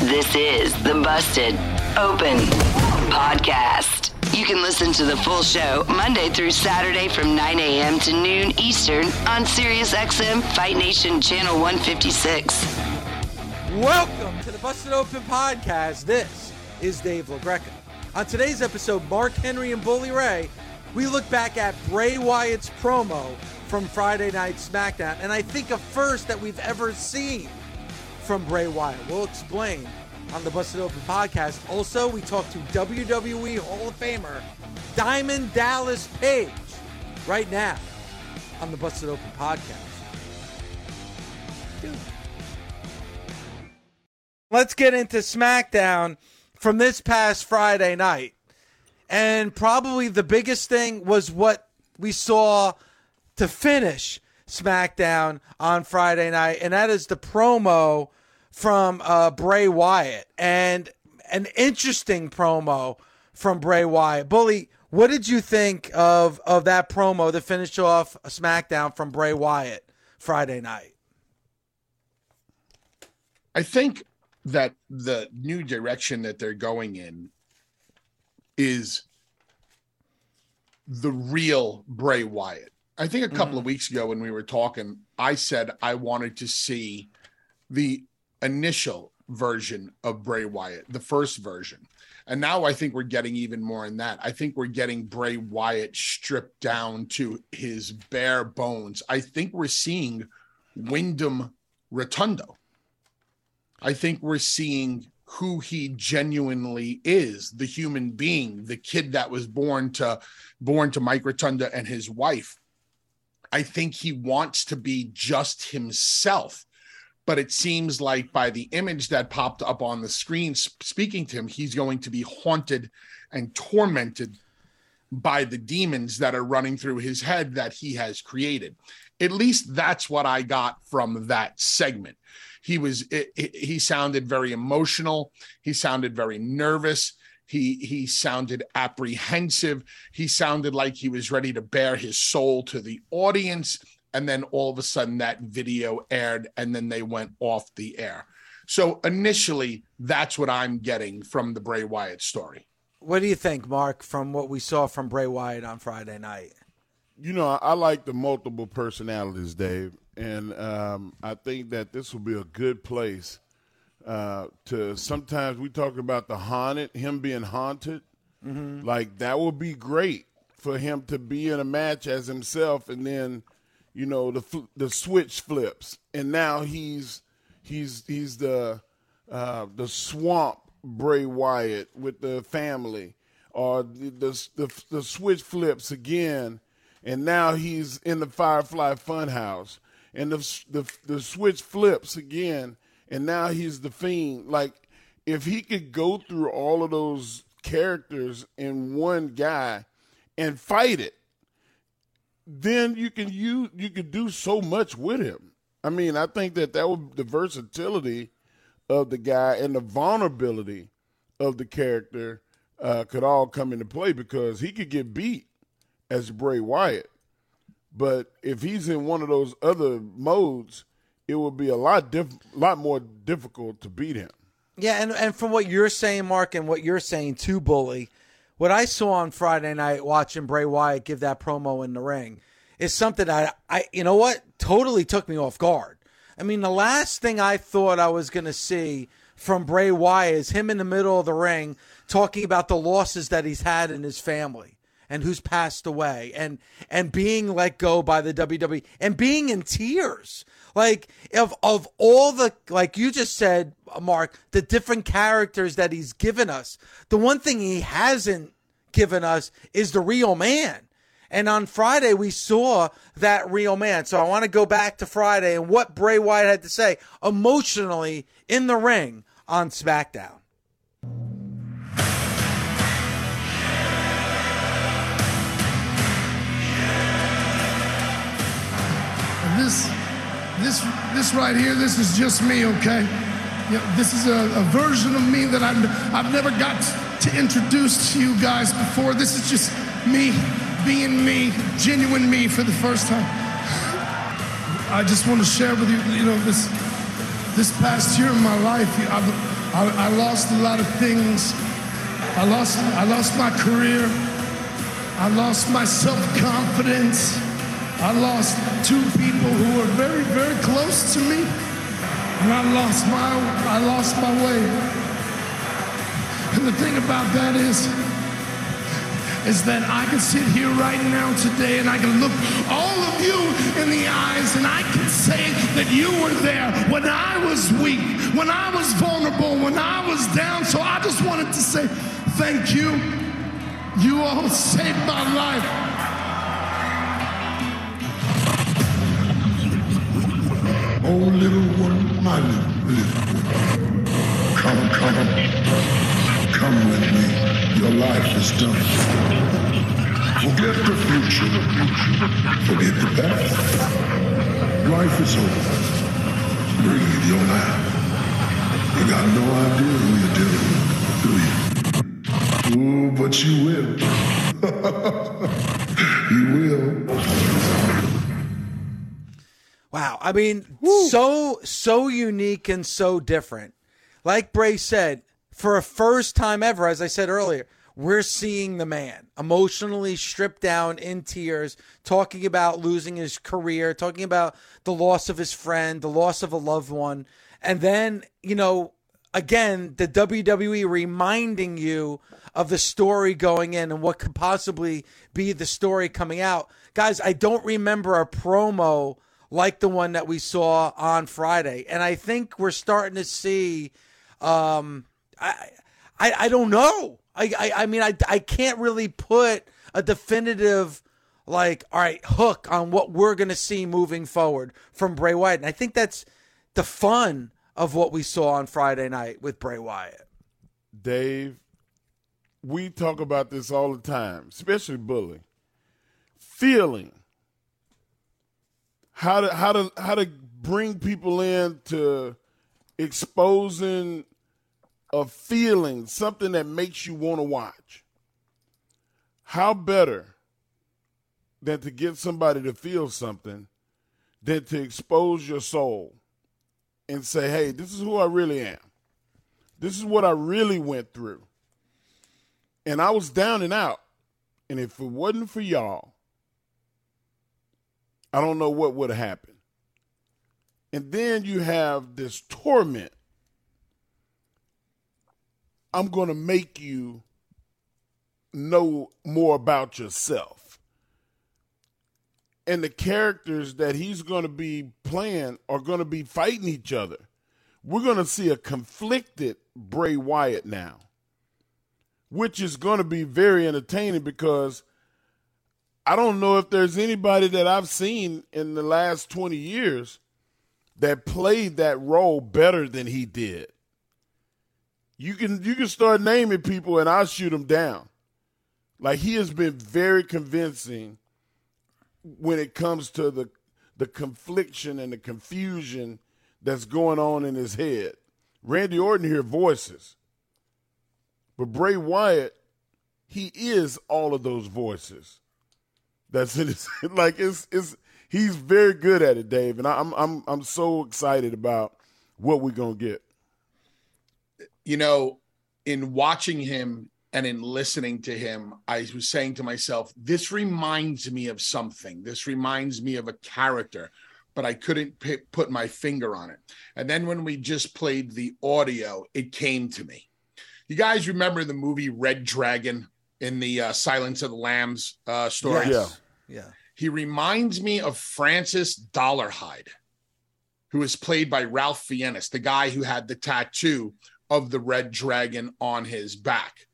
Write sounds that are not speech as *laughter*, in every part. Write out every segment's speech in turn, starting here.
This is the Busted Open Podcast. You can listen to the full show Monday through Saturday from 9 a.m. to noon Eastern on SiriusXM Fight Nation Channel 156. Welcome to the Busted Open Podcast. This is Dave LaGreca. On today's episode, Mark Henry and Bully Ray, we look back at Bray Wyatt's promo from Friday Night SmackDown, and I think a first that we've ever seen from Bray Wyatt. We'll explain on the Busted Open podcast. Also, we talked to WWE Hall of Famer Diamond Dallas Page right now on the Busted Open podcast. Dude. Let's get into SmackDown from this past Friday night. And probably the biggest thing was what we saw to finish SmackDown on Friday night, and that is the promo from uh, Bray Wyatt and an interesting promo from Bray Wyatt. Bully, what did you think of of that promo that finished off SmackDown from Bray Wyatt Friday night? I think that the new direction that they're going in is the real Bray Wyatt. I think a couple mm-hmm. of weeks ago when we were talking, I said I wanted to see the initial version of Bray Wyatt, the first version. And now I think we're getting even more in that. I think we're getting Bray Wyatt stripped down to his bare bones. I think we're seeing Wyndham Rotunda. I think we're seeing who he genuinely is, the human being, the kid that was born to born to Mike Rotunda and his wife. I think he wants to be just himself but it seems like by the image that popped up on the screen speaking to him, he's going to be haunted and tormented by the demons that are running through his head that he has created. At least that's what I got from that segment. He was it, it, he sounded very emotional, he sounded very nervous. He he sounded apprehensive. He sounded like he was ready to bare his soul to the audience and then all of a sudden that video aired and then they went off the air. So initially, that's what I'm getting from the Bray Wyatt story. What do you think, Mark, from what we saw from Bray Wyatt on Friday night? You know, I like the multiple personalities, Dave, and um, I think that this will be a good place uh, to. Sometimes we talk about the haunted, him being haunted. Mm-hmm. Like that would be great for him to be in a match as himself, and then you know the the switch flips, and now he's he's he's the uh, the swamp Bray Wyatt with the family, or the, the the the switch flips again, and now he's in the Firefly Funhouse, and the the the switch flips again, and now he's the fiend. Like if he could go through all of those characters in one guy and fight it then you can use you can do so much with him. I mean, I think that that would the versatility of the guy and the vulnerability of the character uh, could all come into play because he could get beat as Bray Wyatt, but if he's in one of those other modes, it would be a lot diff- lot more difficult to beat him. Yeah, and and from what you're saying, Mark, and what you're saying too, Bully, what I saw on Friday night watching Bray Wyatt give that promo in the ring is something I, I you know what, totally took me off guard. I mean, the last thing I thought I was going to see from Bray Wyatt is him in the middle of the ring talking about the losses that he's had in his family and who's passed away and and being let go by the WWE and being in tears. Like of of all the like you just said, Mark, the different characters that he's given us. The one thing he hasn't given us is the real man. And on Friday, we saw that real man. So I want to go back to Friday and what Bray Wyatt had to say emotionally in the ring on SmackDown. this, this, this right here, this is just me, okay? You know, this is a, a version of me that I've, I've never got to introduce to you guys before. This is just me being me, genuine me for the first time. I just want to share with you, you know, this this past year in my life, I, I, I lost a lot of things. I lost, I lost my career. I lost my self-confidence. I lost two people who were very, very close to me, and I lost my, I lost my way. And the thing about that is, is that I can sit here right now today and I can look all of you in the eyes and I can say that you were there when I was weak, when I was vulnerable, when I was down. So I just wanted to say thank you. You all saved my life. Oh, little one, my little, little one. Come, come, come with me. Your life is done. Forget the future. Forget the past. Life is over. Breathe your life. You got no idea who you're dealing with, do you? Ooh, but you will. *laughs* you will. Wow. I mean, Woo. so, so unique and so different. Like Bray said, for a first time ever, as I said earlier, we're seeing the man emotionally stripped down in tears, talking about losing his career, talking about the loss of his friend, the loss of a loved one. And then, you know, again, the WWE reminding you of the story going in and what could possibly be the story coming out. Guys, I don't remember a promo like the one that we saw on Friday. And I think we're starting to see. Um, I, I, I don't know. I, I, I mean, I, I can't really put a definitive like all right hook on what we're going to see moving forward from Bray Wyatt. And I think that's the fun of what we saw on Friday night with Bray Wyatt. Dave, we talk about this all the time, especially Bully. Feeling how to how to how to bring people in to exposing a feeling, something that makes you want to watch. How better than to get somebody to feel something than to expose your soul and say, hey, this is who I really am. This is what I really went through. And I was down and out. And if it wasn't for y'all, I don't know what would have happened. And then you have this torment. I'm going to make you know more about yourself. And the characters that he's going to be playing are going to be fighting each other. We're going to see a conflicted Bray Wyatt now, which is going to be very entertaining because I don't know if there's anybody that I've seen in the last 20 years that played that role better than he did. You can you can start naming people and I'll shoot them down. Like he has been very convincing when it comes to the the confliction and the confusion that's going on in his head. Randy Orton hear voices. But Bray Wyatt, he is all of those voices. That's it. *laughs* like it's it's he's very good at it, Dave, and I'm I'm I'm so excited about what we're gonna get. You know, in watching him and in listening to him, I was saying to myself, this reminds me of something. This reminds me of a character, but I couldn't p- put my finger on it. And then when we just played the audio, it came to me You guys remember the movie Red Dragon in the uh, Silence of the Lambs uh, story? Yes. Yeah. He reminds me of Francis Dolarhyde, who is played by Ralph Fiennes, the guy who had the tattoo of the red dragon on his back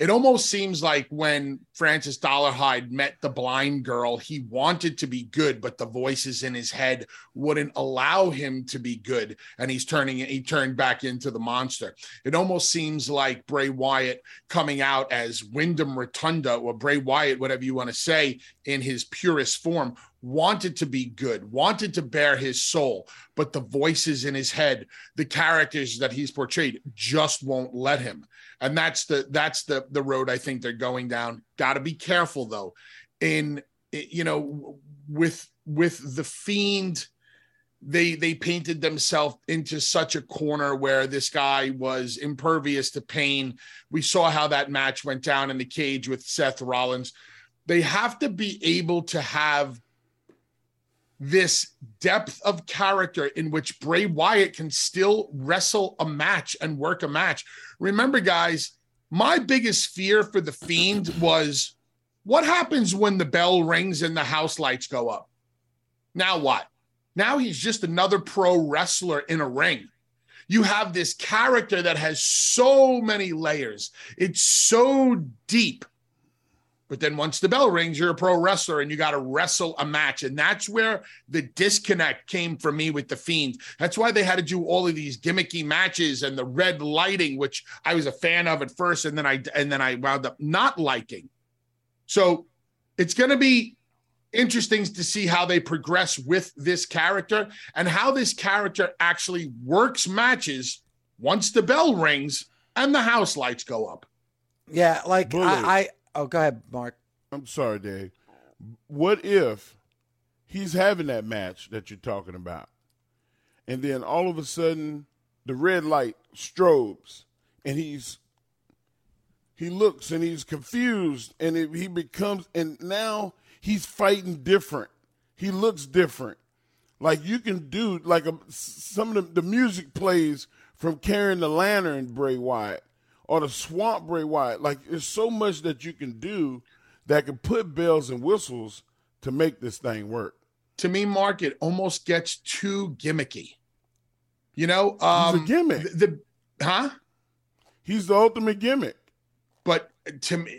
it almost seems like when Francis Dolarhyde met the blind girl, he wanted to be good, but the voices in his head wouldn't allow him to be good. And he's turning, he turned back into the monster. It almost seems like Bray Wyatt coming out as Wyndham Rotunda or Bray Wyatt, whatever you want to say, in his purest form, wanted to be good, wanted to bear his soul, but the voices in his head, the characters that he's portrayed just won't let him and that's the that's the the road I think they're going down. Got to be careful though, in you know with with the fiend. They they painted themselves into such a corner where this guy was impervious to pain. We saw how that match went down in the cage with Seth Rollins. They have to be able to have this depth of character in which Bray Wyatt can still wrestle a match and work a match. Remember, guys, my biggest fear for the Fiend was what happens when the bell rings and the house lights go up? Now what? Now he's just another pro wrestler in a ring. You have this character that has so many layers, it's so deep but then once the bell rings, you're a pro wrestler and you got to wrestle a match. And that's where the disconnect came for me with the Fiend. That's why they had to do all of these gimmicky matches and the red lighting, which I was a fan of at first, and then I and then I wound up not liking. So it's going to be interesting to see how they progress with this character and how this character actually works matches once the bell rings and the house lights go up. Yeah, like I, I Oh, go ahead, Mark. I'm sorry, Dave. What if he's having that match that you're talking about, and then all of a sudden the red light strobes, and he's he looks and he's confused, and it, he becomes, and now he's fighting different. He looks different. Like you can do like a, some of the, the music plays from carrying the lantern, Bray Wyatt or the swamp Bray Wyatt. Like there's so much that you can do that can put bells and whistles to make this thing work. To me, Mark, it almost gets too gimmicky. You know, um, He's a gimmick. The, the huh? He's the ultimate gimmick. But to me,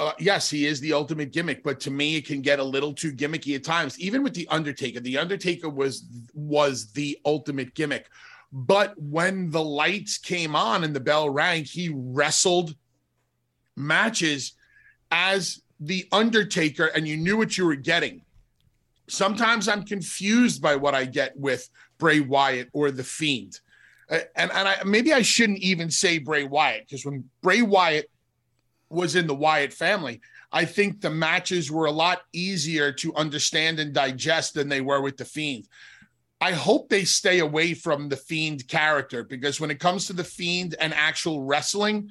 uh, yes, he is the ultimate gimmick. But to me, it can get a little too gimmicky at times. Even with the Undertaker, the Undertaker was was the ultimate gimmick. But when the lights came on and the bell rang, he wrestled matches as the Undertaker, and you knew what you were getting. Sometimes I'm confused by what I get with Bray Wyatt or The Fiend. Uh, and, and I, maybe I shouldn't even say Bray Wyatt because when Bray Wyatt was in the Wyatt family, I think the matches were a lot easier to understand and digest than they were with The Fiend. I hope they stay away from the Fiend character because when it comes to the Fiend and actual wrestling,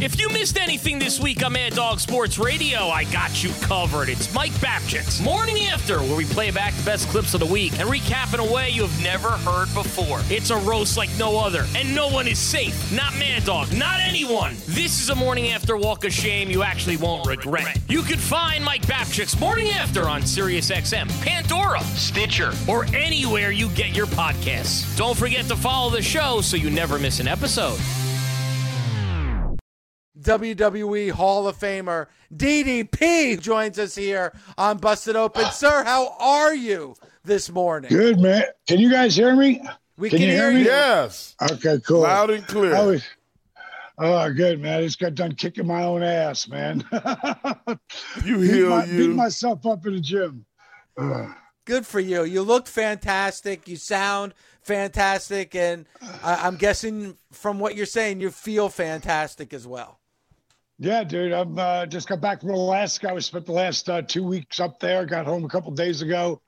If you missed anything this week on Mad Dog Sports Radio, I got you covered. It's Mike Babchick's Morning After, where we play back the best clips of the week and recap in a way you have never heard before. It's a roast like no other, and no one is safe. Not Mad Dog, not anyone. This is a Morning After walk of shame you actually won't regret. You can find Mike Babchick's Morning After on SiriusXM, Pandora, Stitcher, or anywhere you get your podcasts. Don't forget to follow the show so you never miss an episode. WWE Hall of Famer DDP joins us here on Busted Open. Ah. Sir, how are you this morning? Good, man. Can you guys hear me? We can, can you hear, hear you. Yes. Okay, cool. Loud and clear. Was, oh, good, man. I just got done kicking my own ass, man. *laughs* you heal my, you. Beat myself up in the gym. Good for you. You look fantastic. You sound fantastic. And I, I'm guessing from what you're saying, you feel fantastic as well. Yeah, dude. I'm uh, just got back from Alaska. I spent the last uh, two weeks up there. Got home a couple days ago.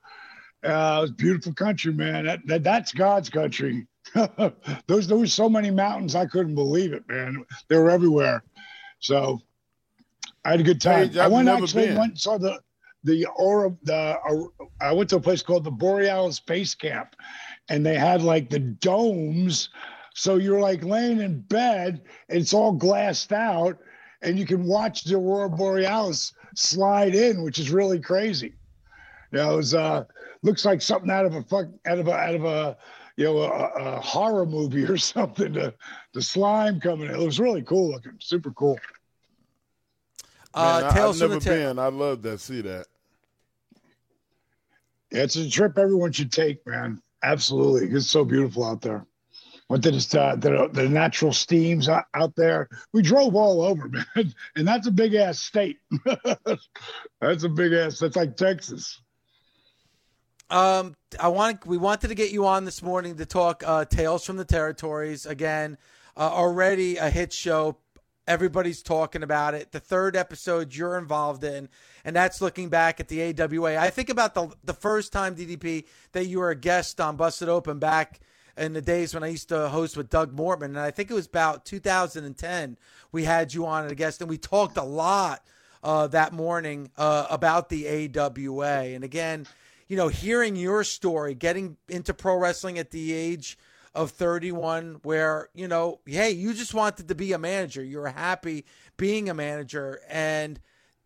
Uh, it's beautiful country, man. That, that that's God's country. *laughs* Those there were so many mountains, I couldn't believe it, man. They were everywhere. So I had a good time. Hey, I went actually been. went and saw the the aura the uh, I went to a place called the Borealis Base Camp, and they had like the domes. So you're like laying in bed, and it's all glassed out, and you can watch the aurora borealis slide in, which is really crazy. You know, it was, uh, looks like something out of a fuck out of a out of a you know a, a horror movie or *laughs* something. The the slime coming in. It was really cool looking, super cool. Uh, Man, I, Tales I've never the Ta- been. I love that. See that. Yeah, it's a trip everyone should take, man. Absolutely, it's so beautiful out there. To this, uh, the, the natural steams out, out there. We drove all over, *laughs* man, and that's a big ass state. *laughs* that's a big ass. That's like Texas. Um, I want we wanted to get you on this morning to talk uh, Tales from the Territories again. Uh, already a hit show. Everybody's talking about it. The third episode you're involved in, and that's looking back at the AWA. I think about the the first time DDP that you were a guest on Busted Open back in the days when I used to host with Doug Mortman, and I think it was about 2010. We had you on as a guest, and we talked a lot uh, that morning uh, about the AWA. And again, you know, hearing your story, getting into pro wrestling at the age of 31, where, you know, hey, you just wanted to be a manager. You were happy being a manager. And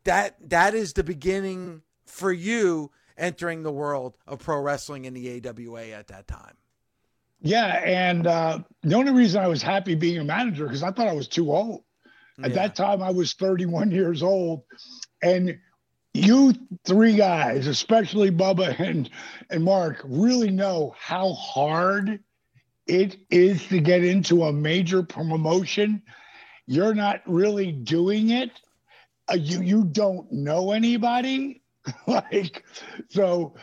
that that is the beginning for you entering the world of pro wrestling in the AWA at that time. Yeah, and uh, the only reason I was happy being a manager because I thought I was too old. At Yeah. that time, I was 31 years old, and you three guys, especially Bubba *laughs* and and Mark, really know how hard it is to get into a major promotion. You're not really doing it. Uh, you you don't know anybody, *laughs* like so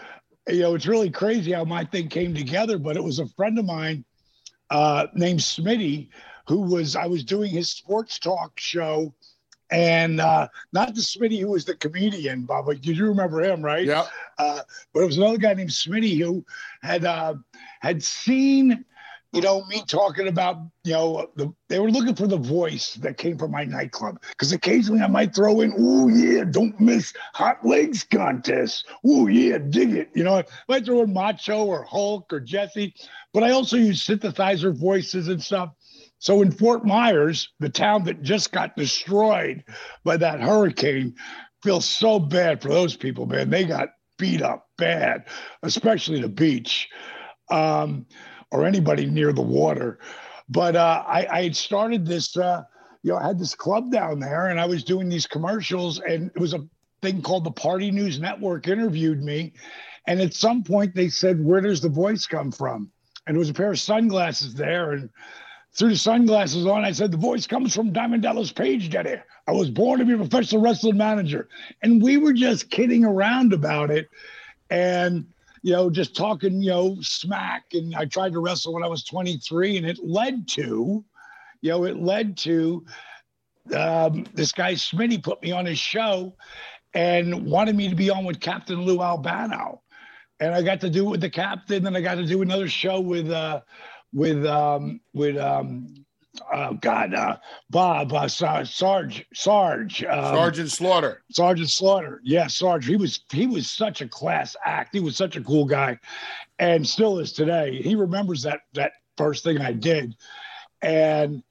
you know, it's really crazy how my thing came together, but it was a friend of mine uh, named Smitty who was, I was doing his sports talk show. And uh, not the Smitty who was the comedian, Bob, but you do remember him, right? Yeah. Uh, but it was another guy named Smitty who had uh, had seen, you know, me talking about, you know, the, they were looking for the voice that came from my nightclub because occasionally I might throw in, oh yeah, don't miss hot legs contest. Oh yeah, dig it. You know, I might throw in Macho or Hulk or Jesse, but I also use synthesizer voices and stuff. So in Fort Myers, the town that just got destroyed by that hurricane, feels so bad for those people, man. They got beat up bad, especially the beach um, or anybody near the water. But uh, I, I had started this, uh, you know, I had this club down there and I was doing these commercials, and it was a thing called the Party News Network interviewed me. And at some point, they said, Where does the voice come from? And there was a pair of sunglasses there. And threw the sunglasses on. I said, The voice comes from Diamond Dallas Page, Daddy. I was born to be a professional wrestling manager. And we were just kidding around about it and, you know, just talking, you know, smack. And I tried to wrestle when I was 23, and it led to, you know, it led to um, this guy Smitty put me on his show and wanted me to be on with Captain Lou Albano. And I got to do it with the captain, and I got to do another show with uh with um with um oh God, uh, Bob, uh, Sarge, Sarge, Sarge, um, Sergeant Slaughter. Sergeant Slaughter. Yeah, Sarge. He was he was such a class act. He was such a cool guy, and still is today. He remembers that that first thing I did, and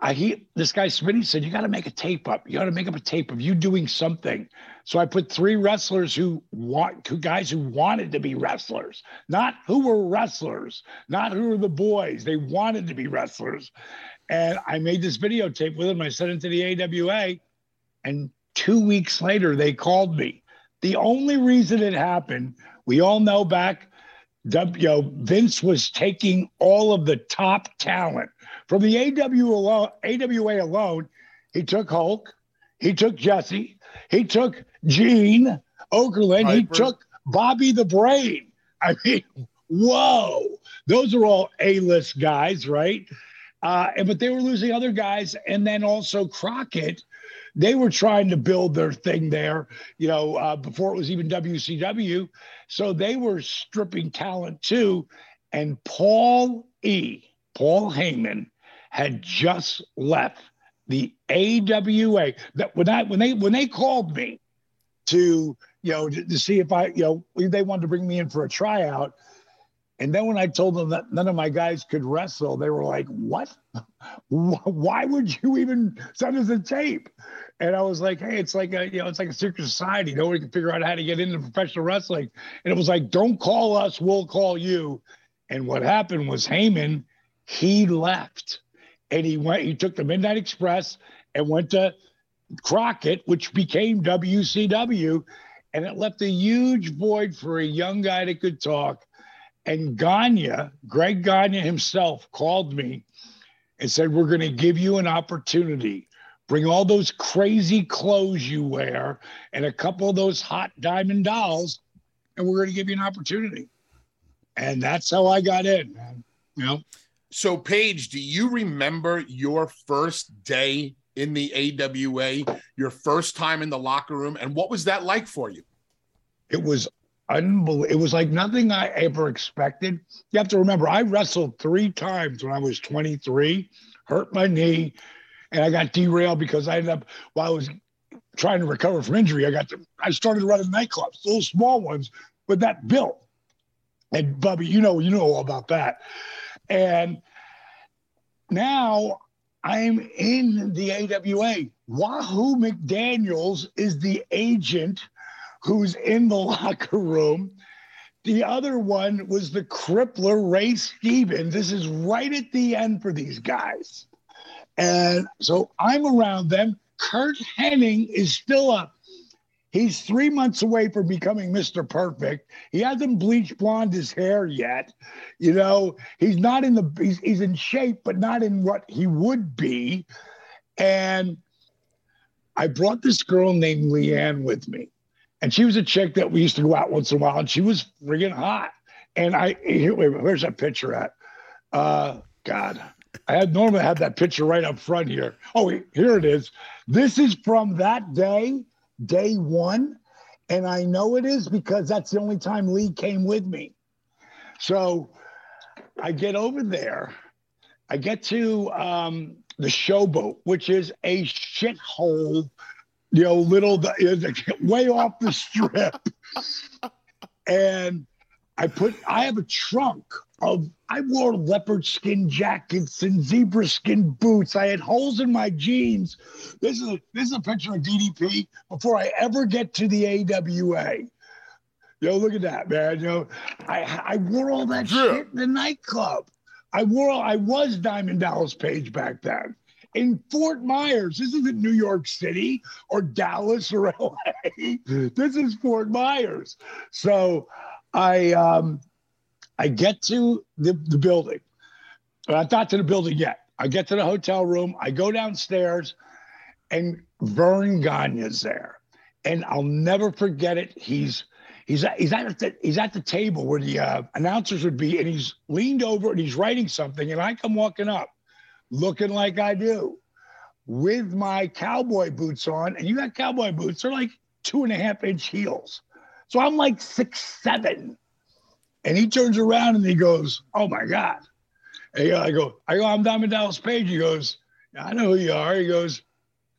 I he this guy Smitty said you got to make a tape up. You got to make up a tape of you doing something. So I put three wrestlers who want two guys who wanted to be wrestlers, not who were wrestlers, not who were the boys. They wanted to be wrestlers. And I made this videotape with them. I sent it to the AWA. And two weeks later, they called me. The only reason it happened, we all know back, you know, Vince was taking all of the top talent from the AW alone, AWA alone. He took Hulk, he took Jesse, he took Gene Okerlund, Piper. he took Bobby the Brain. I mean, whoa, those are all A-list guys, right? Uh, and but they were losing other guys, and then also Crockett. They were trying to build their thing there, you know, uh, before it was even WCW. So they were stripping talent too. And Paul E. Paul Heyman had just left the AWA. That when I when they when they called me to you know to, to see if I you know they wanted to bring me in for a tryout and then when I told them that none of my guys could wrestle, they were like, "What? *laughs* Why would you even send us a tape?" And I was like, "Hey, it's like a you know, it's like a secret society. Nobody can figure out how to get into professional wrestling." And it was like, "Don't call us, we'll call you." And what happened was Heyman, he left, and he went. He took the Midnight Express and went to Crockett, which became WCW, and it left a huge void for a young guy that could talk and Gagne, Greg Gagne himself called me and said, We're going to give you an opportunity. Bring all those crazy clothes you wear and a couple of those hot diamond dolls, and we're going to give you an opportunity. And that's how I got in, man. You know? So, Page, do you remember your first day in the AWA, your first time in the locker room, and what was that like for you? It was unbelievable. It was like nothing I ever expected. You have to remember, I wrestled three times when I was 23, hurt my knee, and I got derailed because I ended up while I was trying to recover from injury. I got to, I started running nightclubs, little small ones, but that built. And Bubby, you know, you know all about that. And now I'm in the AWA. Wahoo McDaniels is the agent who's in the *laughs* locker room. The other one was the crippler, Ray Stevens. This is right at the end for these guys. And so I'm around them. Curt Hennig is still up. He's three months away from becoming Mr. Perfect. He hasn't bleached blonde his hair yet. You know, he's not in the, he's, he's in shape, but not in what he would be. And I brought this girl named Leanne with me. And she was a chick that we used to go out once in a while, and she was friggin' hot. And I here, wait, where's that picture at? Uh, God, I had normally had that picture right up front here. Oh, here it is. This is from that day, day one, and I know it is because that's the only time Lee came with me. So I get over there. I get to um, the showboat, which is a shithole you know, little way off the strip. *laughs* and I put, I have a trunk of, I wore leopard skin jackets and zebra skin boots. I had holes in my jeans. This is a, this is a picture of DDP before I ever get to the AWA. Yo, look at that, man. Yo, I I wore all that yeah. shit in the nightclub. I wore I was Diamond Dallas Page back then in Fort Myers. This isn't New York City or Dallas or LA. *laughs* this is Fort Myers. So I um, I get to the, the building. I'm not to the building yet. I get to the hotel room. I go downstairs, and Verne Gagne's there. And I'll never forget it. He's he's at, he's at the he's at the table where the uh, announcers would be, and he's leaned over and he's writing something. And I come walking up, looking like I do with my cowboy boots on. And you got cowboy boots, they're like two and a half inch heels. So I'm like six, seven. And he turns around and he goes, Oh my God. And I go, I go, I'm Diamond Dallas Page. He goes, I know who you are. He goes,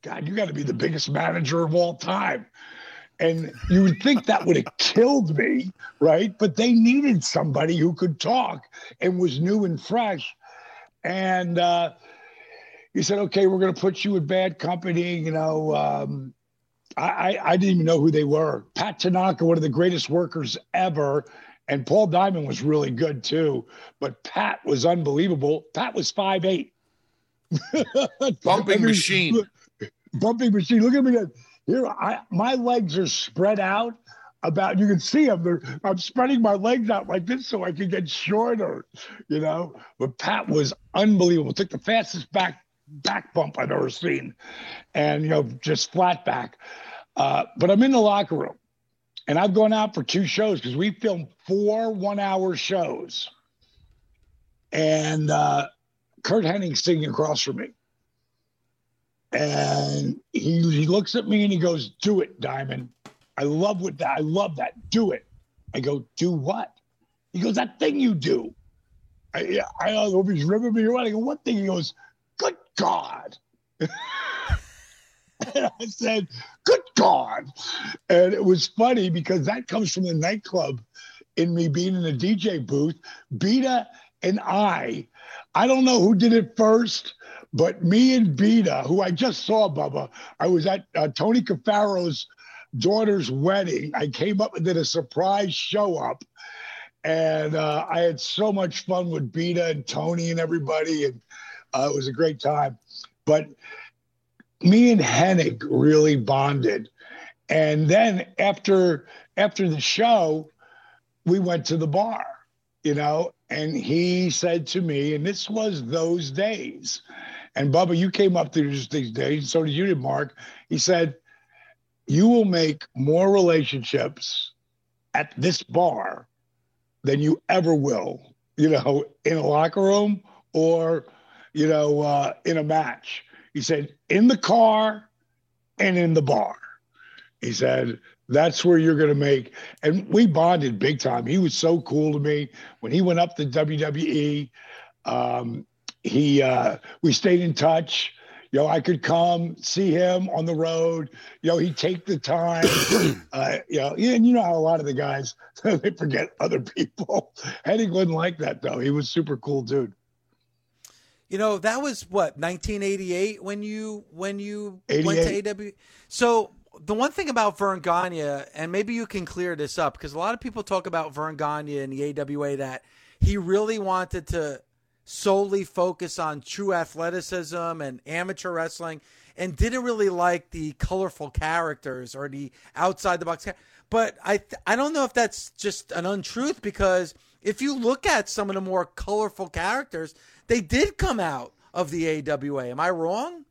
God, you got to be the biggest manager of all time. And you would think that would have killed me, right? But they needed somebody who could talk and was new and fresh. And uh, he said, okay, we're going to put you in bad company. You know, um, I, I didn't even know who they were. Pat Tanaka, one of the greatest workers ever. And Paul Diamond was really good too. But Pat was unbelievable. Pat was five eight. *laughs* Bumping I mean, machine. Bumping machine. Look at me. Here, I, my legs are spread out about you can see them. They're, I'm spreading my legs out like this so I can get shorter, you know. But Pat was unbelievable. Took the fastest back back bump I've ever seen, and you know, just flat back. Uh, but I'm in the locker room, and I've gone out for two shows because we filmed four one-hour shows, and uh, Curt Hennig sitting across from me, and he he looks at me and he goes, "Do it, Diamond." I love what that. I love that. Do it. I go, do what? He goes, that thing you do. I, yeah, I don't know if he's ripping me or what. I go, what thing? He goes, God. *laughs* and I said, good God. And it was funny because that comes from the nightclub in me being in the DJ booth. Beta and I, I don't know who did it first, but me and Beta, who I just saw, Bubba, I was at uh, Tony Cafaro's daughter's wedding. I came up and did a surprise show up. And uh, I had so much fun with Beta and Tony and everybody. And uh, it was a great time. But me and Hennig really bonded. And then after after the show, we went to the bar, you know, and he said to me, and this was those days. And Bubba, you came up through these days, so did you Mark. He said, you will make more relationships at this bar than you ever will, you know, in a locker room or, you know, uh, in a match. He said, in the car and in the bar. He said, that's where you're going to make. And we bonded big time. He was so cool to me. When he went up to WWE, um, he uh, we stayed in touch you know, I could come see him on the road. You know, he'd take the time. *coughs* uh, you know, and you know how a lot of the guys *laughs* they forget other people. *laughs* Hennig wasn't like that though. He was super cool dude. You know, that was what 1988 when you when you 88. went to AW. So the one thing about Verne Gagne, and maybe you can clear this up because a lot of people talk about Verne Gagne and the AWA that he really wanted to solely focus on true athleticism and amateur wrestling and didn't really like the colorful characters or the outside the box. But I th- I don't know if that's just an untruth because if you look at some of the more colorful characters, they did come out of the AWA. Am I wrong?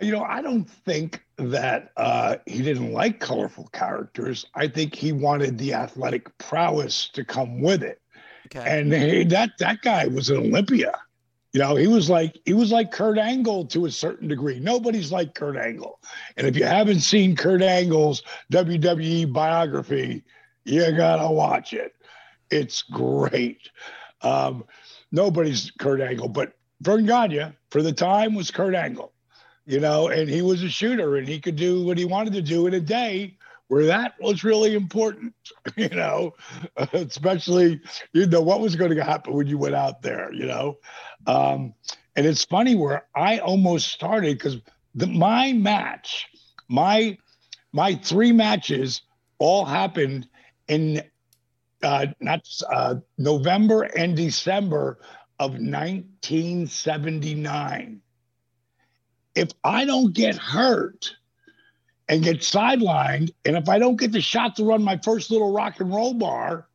You know, I don't think that uh, he didn't like colorful characters. I think he wanted the athletic prowess to come with it. Okay. And he, that that guy was an Olympia. You know, he was like he was like Kurt Angle to a certain degree. Nobody's like Kurt Angle. And if you haven't seen Kurt Angle's WWE biography, you gotta watch it. It's great. Um, nobody's Kurt Angle, but Verne Gagne for the time was Kurt Angle. You know, and he was a shooter and he could do what he wanted to do in a day where that was really important, *laughs* you know, *laughs* especially, you know, what was going to happen when you went out there, you know. Um, and it's funny where I almost started because my match, my my three matches all happened in uh, not uh, November and December of 1979. If I don't get hurt, and get sidelined. And if I don't get the shot to run my first little rock and roll bar,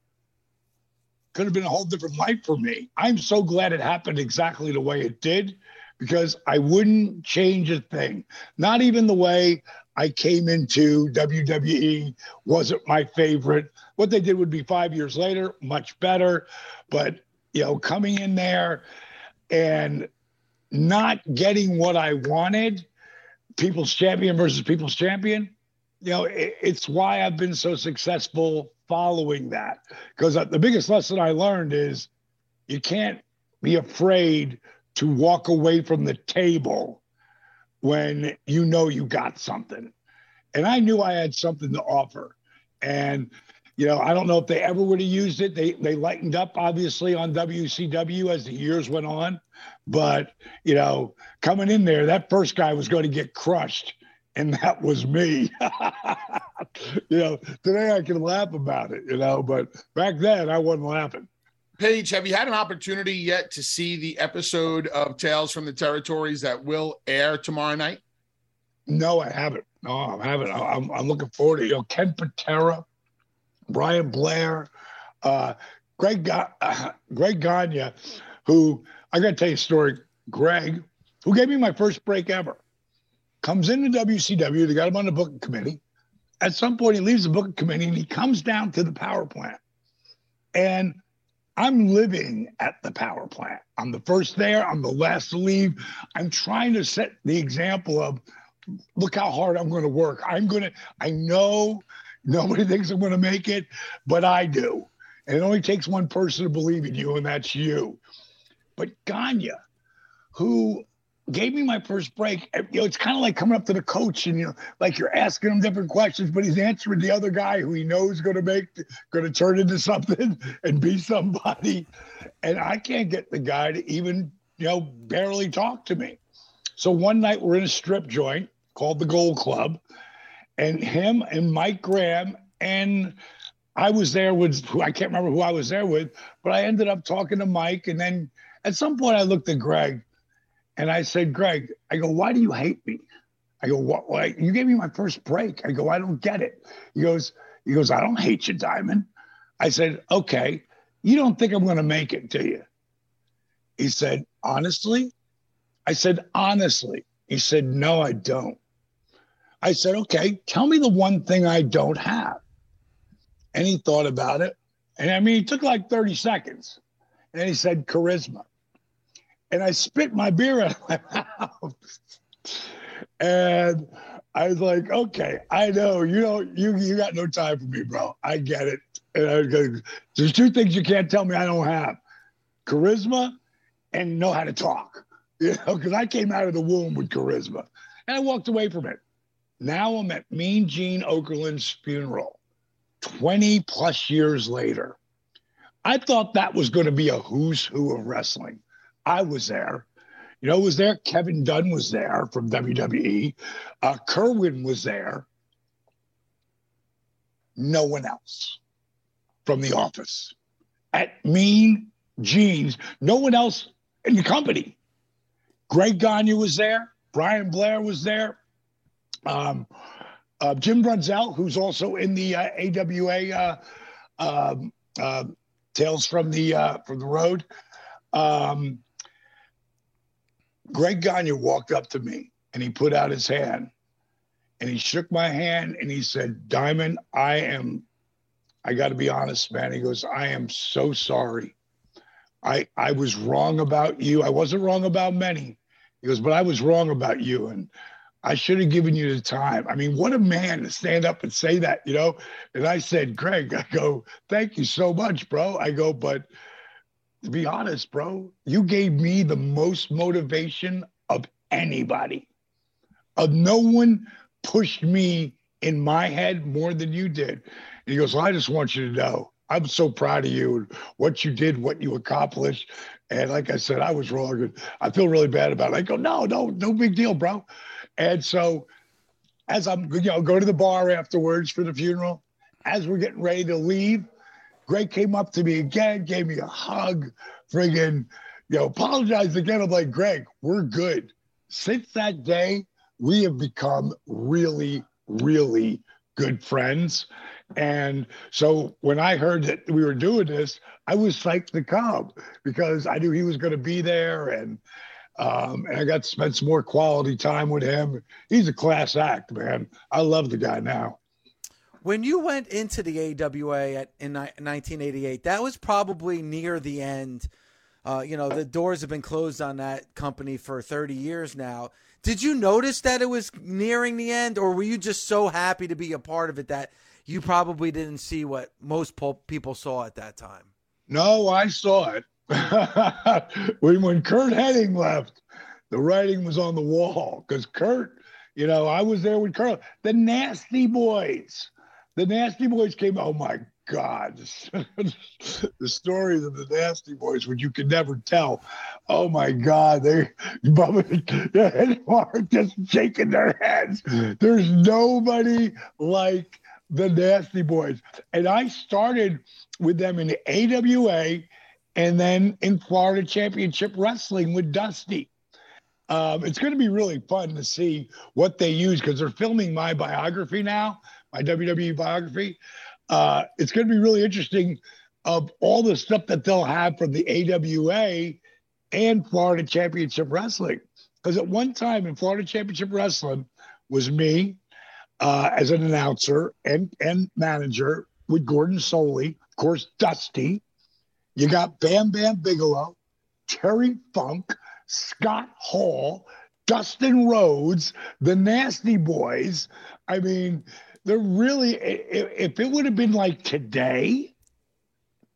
could have been a whole different life for me. I'm so glad it happened exactly the way it did because I wouldn't change a thing. Not even the way I came into WWE wasn't my favorite. What they did would be five years later, much better. But, you know, coming in there and not getting what I wanted people's champion versus people's champion you know it, it's why i've been so successful following that because uh, the biggest lesson i learned is you can't be afraid to walk away from the table when you know you got something. And I knew I had something to offer. And you know, I don't know if they ever would have used it. They they lightened up obviously on WCW as the years went on, but you know, coming in there, that first guy was going to get crushed, and that was me. *laughs* you know, today I can laugh about it, you know, but back then I wasn't laughing. Page, have you had an opportunity yet to see the episode of Tales from the Territories that will air tomorrow night? No, I haven't. No, I haven't. I'm, I'm looking forward to it. You know, Ken Patera, Brian Blair, uh, Greg uh, *laughs* Greg Gagne, who I got to tell you a story. Greg, who gave me my first break ever, comes into WCW. They got him on the booking committee. At some point, he leaves the booking committee and he comes down to the power plant. And I'm living at the power plant. I'm the first there. I'm the last to leave. I'm trying to set the example of look how hard I'm going to work. I'm going to, I know nobody *laughs* thinks I'm going to make it, but I do. And it only takes one person to believe in you, and that's you. But Gagne, who gave me my first break. You know, it's kind of like coming up to the coach and you know, like you're asking him different questions, but he's answering the other guy who he knows going to make, going to turn into something *laughs* and be somebody. And I can't get the guy to even, you know, barely talk to me. So one night we're in a strip joint called the Gold Club, and him and Mike Graham and I was there with I can't remember who I was there with, but I ended up talking to Mike, and then at some point I looked at Greg and I said, Greg, I go, why do you hate me? I go, what? Why? You gave me my first break. I go, I don't get it. He goes, he goes, I don't hate you, Diamond. I said, okay, you don't think I'm going to make it, do you? He said, honestly? I said, honestly. He said, no, I don't. I said, okay, tell me the one thing I don't have. And he thought about it. And I mean, it took like 30 seconds. And he said, charisma and I spit my beer out of my mouth. and I was like, okay, I know you don't you you got no time for me, bro. I get it. And I was going, there's two things you can't tell me I don't have: charisma and know how to talk. *laughs* You know, because I came out of the womb with charisma, and I walked away from it. Now I'm at Mean Gene Okerlund's funeral, 20 plus years later. I thought that was going to be a who's who of wrestling. I was there. You know, was there. Kevin Dunn was there from WWE. Uh, Kerwin was there. No one else from the office. At Mean Gene's, no one else in the company. Greg Gagne was there. Brian Blair was there. Um, uh, Jim Brunzell, who's also in the uh, AWA uh, um, uh, Tales from the uh, from the Road. Um, Greg Gagne walked up to me and he put out his hand and he shook my hand and he said, Diamond, I am, I got to be honest, man. He goes, I am so sorry. I, I was wrong about you. I wasn't wrong about many. He goes, but I was wrong about you. And I should have given you the time. I mean, what a man to stand up and say that, you know? And I said, Greg, I go, thank you so much, bro. I go, but to be honest, bro, you gave me the most motivation of anybody. Of no one pushed me in my head more than you did. And he goes, well, I just want you to know I'm so proud of you and what you did, what you accomplished. And like I said, I was wrong. I feel really bad about it. I go, no, no, no big deal, bro. And so as I'm, you know, go to the bar afterwards for the funeral, as we're getting ready to leave, Greg came up to me again, gave me a hug, friggin', you know, apologized again. I'm like, Greg, we're good. Since that day, we have become really, really good friends. And so when I heard that we were doing this, I was psyched to come because I knew he was going to be there. And, um, and I got to spend some more quality time with him. He's a class act, man. I love the guy now. When you went into the AWA at, in 1988, that was probably near the end. Uh, you know, the doors have been closed on that company for 30 years now. Did you notice that it was nearing the end, or were you just so happy to be a part of it that you probably didn't see what most people saw at that time? No, I saw it. *laughs* when when Curt Hennig left, the writing was on the wall because Curt, you know, I was there with Curt, The Nasty Boys, the Nasty Boys came. Oh my God, *laughs* the stories of the Nasty Boys, which you could never tell. Oh my God, they *laughs* Bubba and Mark just shaking their heads. There's nobody like the Nasty Boys, and I started with them in the AWA, and then in Florida Championship Wrestling with Dusty. Um, it's going to be really fun to see what they use because they're filming my biography now, my WWE biography. Uh, it's going to be really interesting of all the stuff that they'll have from the AWA and Florida Championship Wrestling. Because at one time in Florida Championship Wrestling was me uh, as an announcer and, and manager with Gordon Solie, of course, Dusty. You got Bam Bam Bigelow, Terry Funk, Scott Hall, Dustin Rhodes, the Nasty Boys. I mean, they're really, if it would have been like today,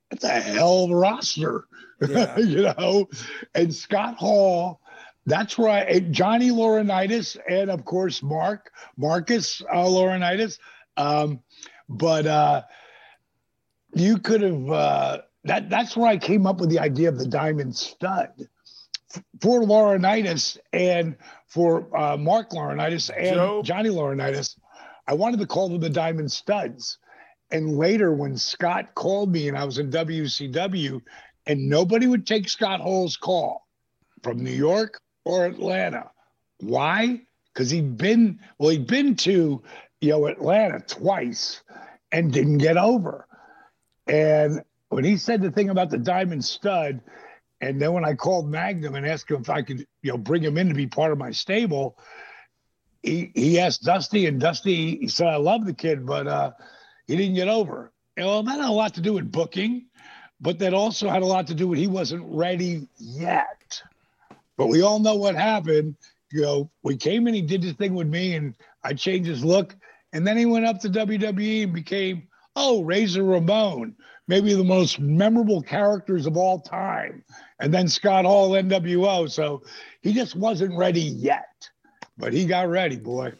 that's a hell of a roster, *laughs* yeah. you know? And Scott Hall, that's right. Johnny Laurinaitis, and of course, Mark, Marcus uh, Laurinaitis. Um, but uh, you could have, uh, that, that's where I came up with the idea of the diamond stud for Laurinaitis and for uh, Mark Laurinaitis and Joe? Johnny Laurinaitis. I wanted to call them the Diamond Studs. And later, when Scott called me and I was in WCW, and nobody would take Scott Hall's call from New York or Atlanta. Why? Because he'd been, well, he'd been to, you know, Atlanta twice and didn't get over. And when he said the thing about the Diamond Stud, and then when I called Magnum and asked him if I could, you know, bring him in to be part of my stable, he, he asked Dusty, and Dusty he said, I love the kid, but uh, he didn't get over. And, well, that had a lot to do with booking, but that also had a lot to do with he wasn't ready yet. But we all know what happened. You know, we came in, he did this thing with me, and I changed his look. And then he went up to WWE and became, oh, Razor Ramon, maybe the most memorable characters of all time. And then Scott Hall, NWO. So he just wasn't ready yet but he got ready, boy.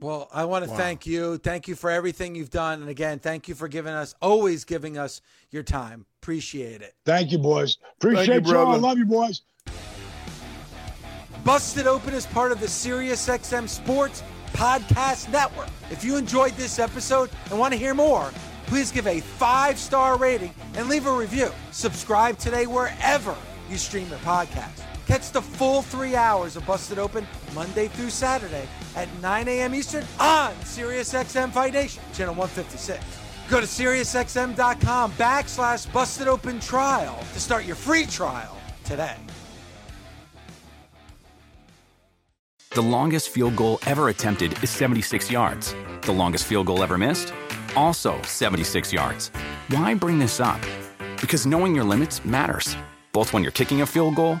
Well, I want to wow. thank you. Thank you for everything you've done. And again, thank you for giving us, always giving us your time. Appreciate it. Thank you, boys. Appreciate you, all. I love you, boys. Busted Open is part of the SiriusXM Sports Podcast Network. If you enjoyed this episode and want to hear more, please give a five star rating and leave a review. Subscribe today wherever you stream your podcast. Catch the full three hours of Busted Open Monday through Saturday at 9 a.m. Eastern on SiriusXM Fight Nation, channel 156. Go to SiriusXM.com backslash Busted Open Trial to start your free trial today. The longest field goal ever attempted is 76 yards. The longest field goal ever missed? Also 76 yards. Why bring this up? Because knowing your limits matters, both when you're kicking a field goal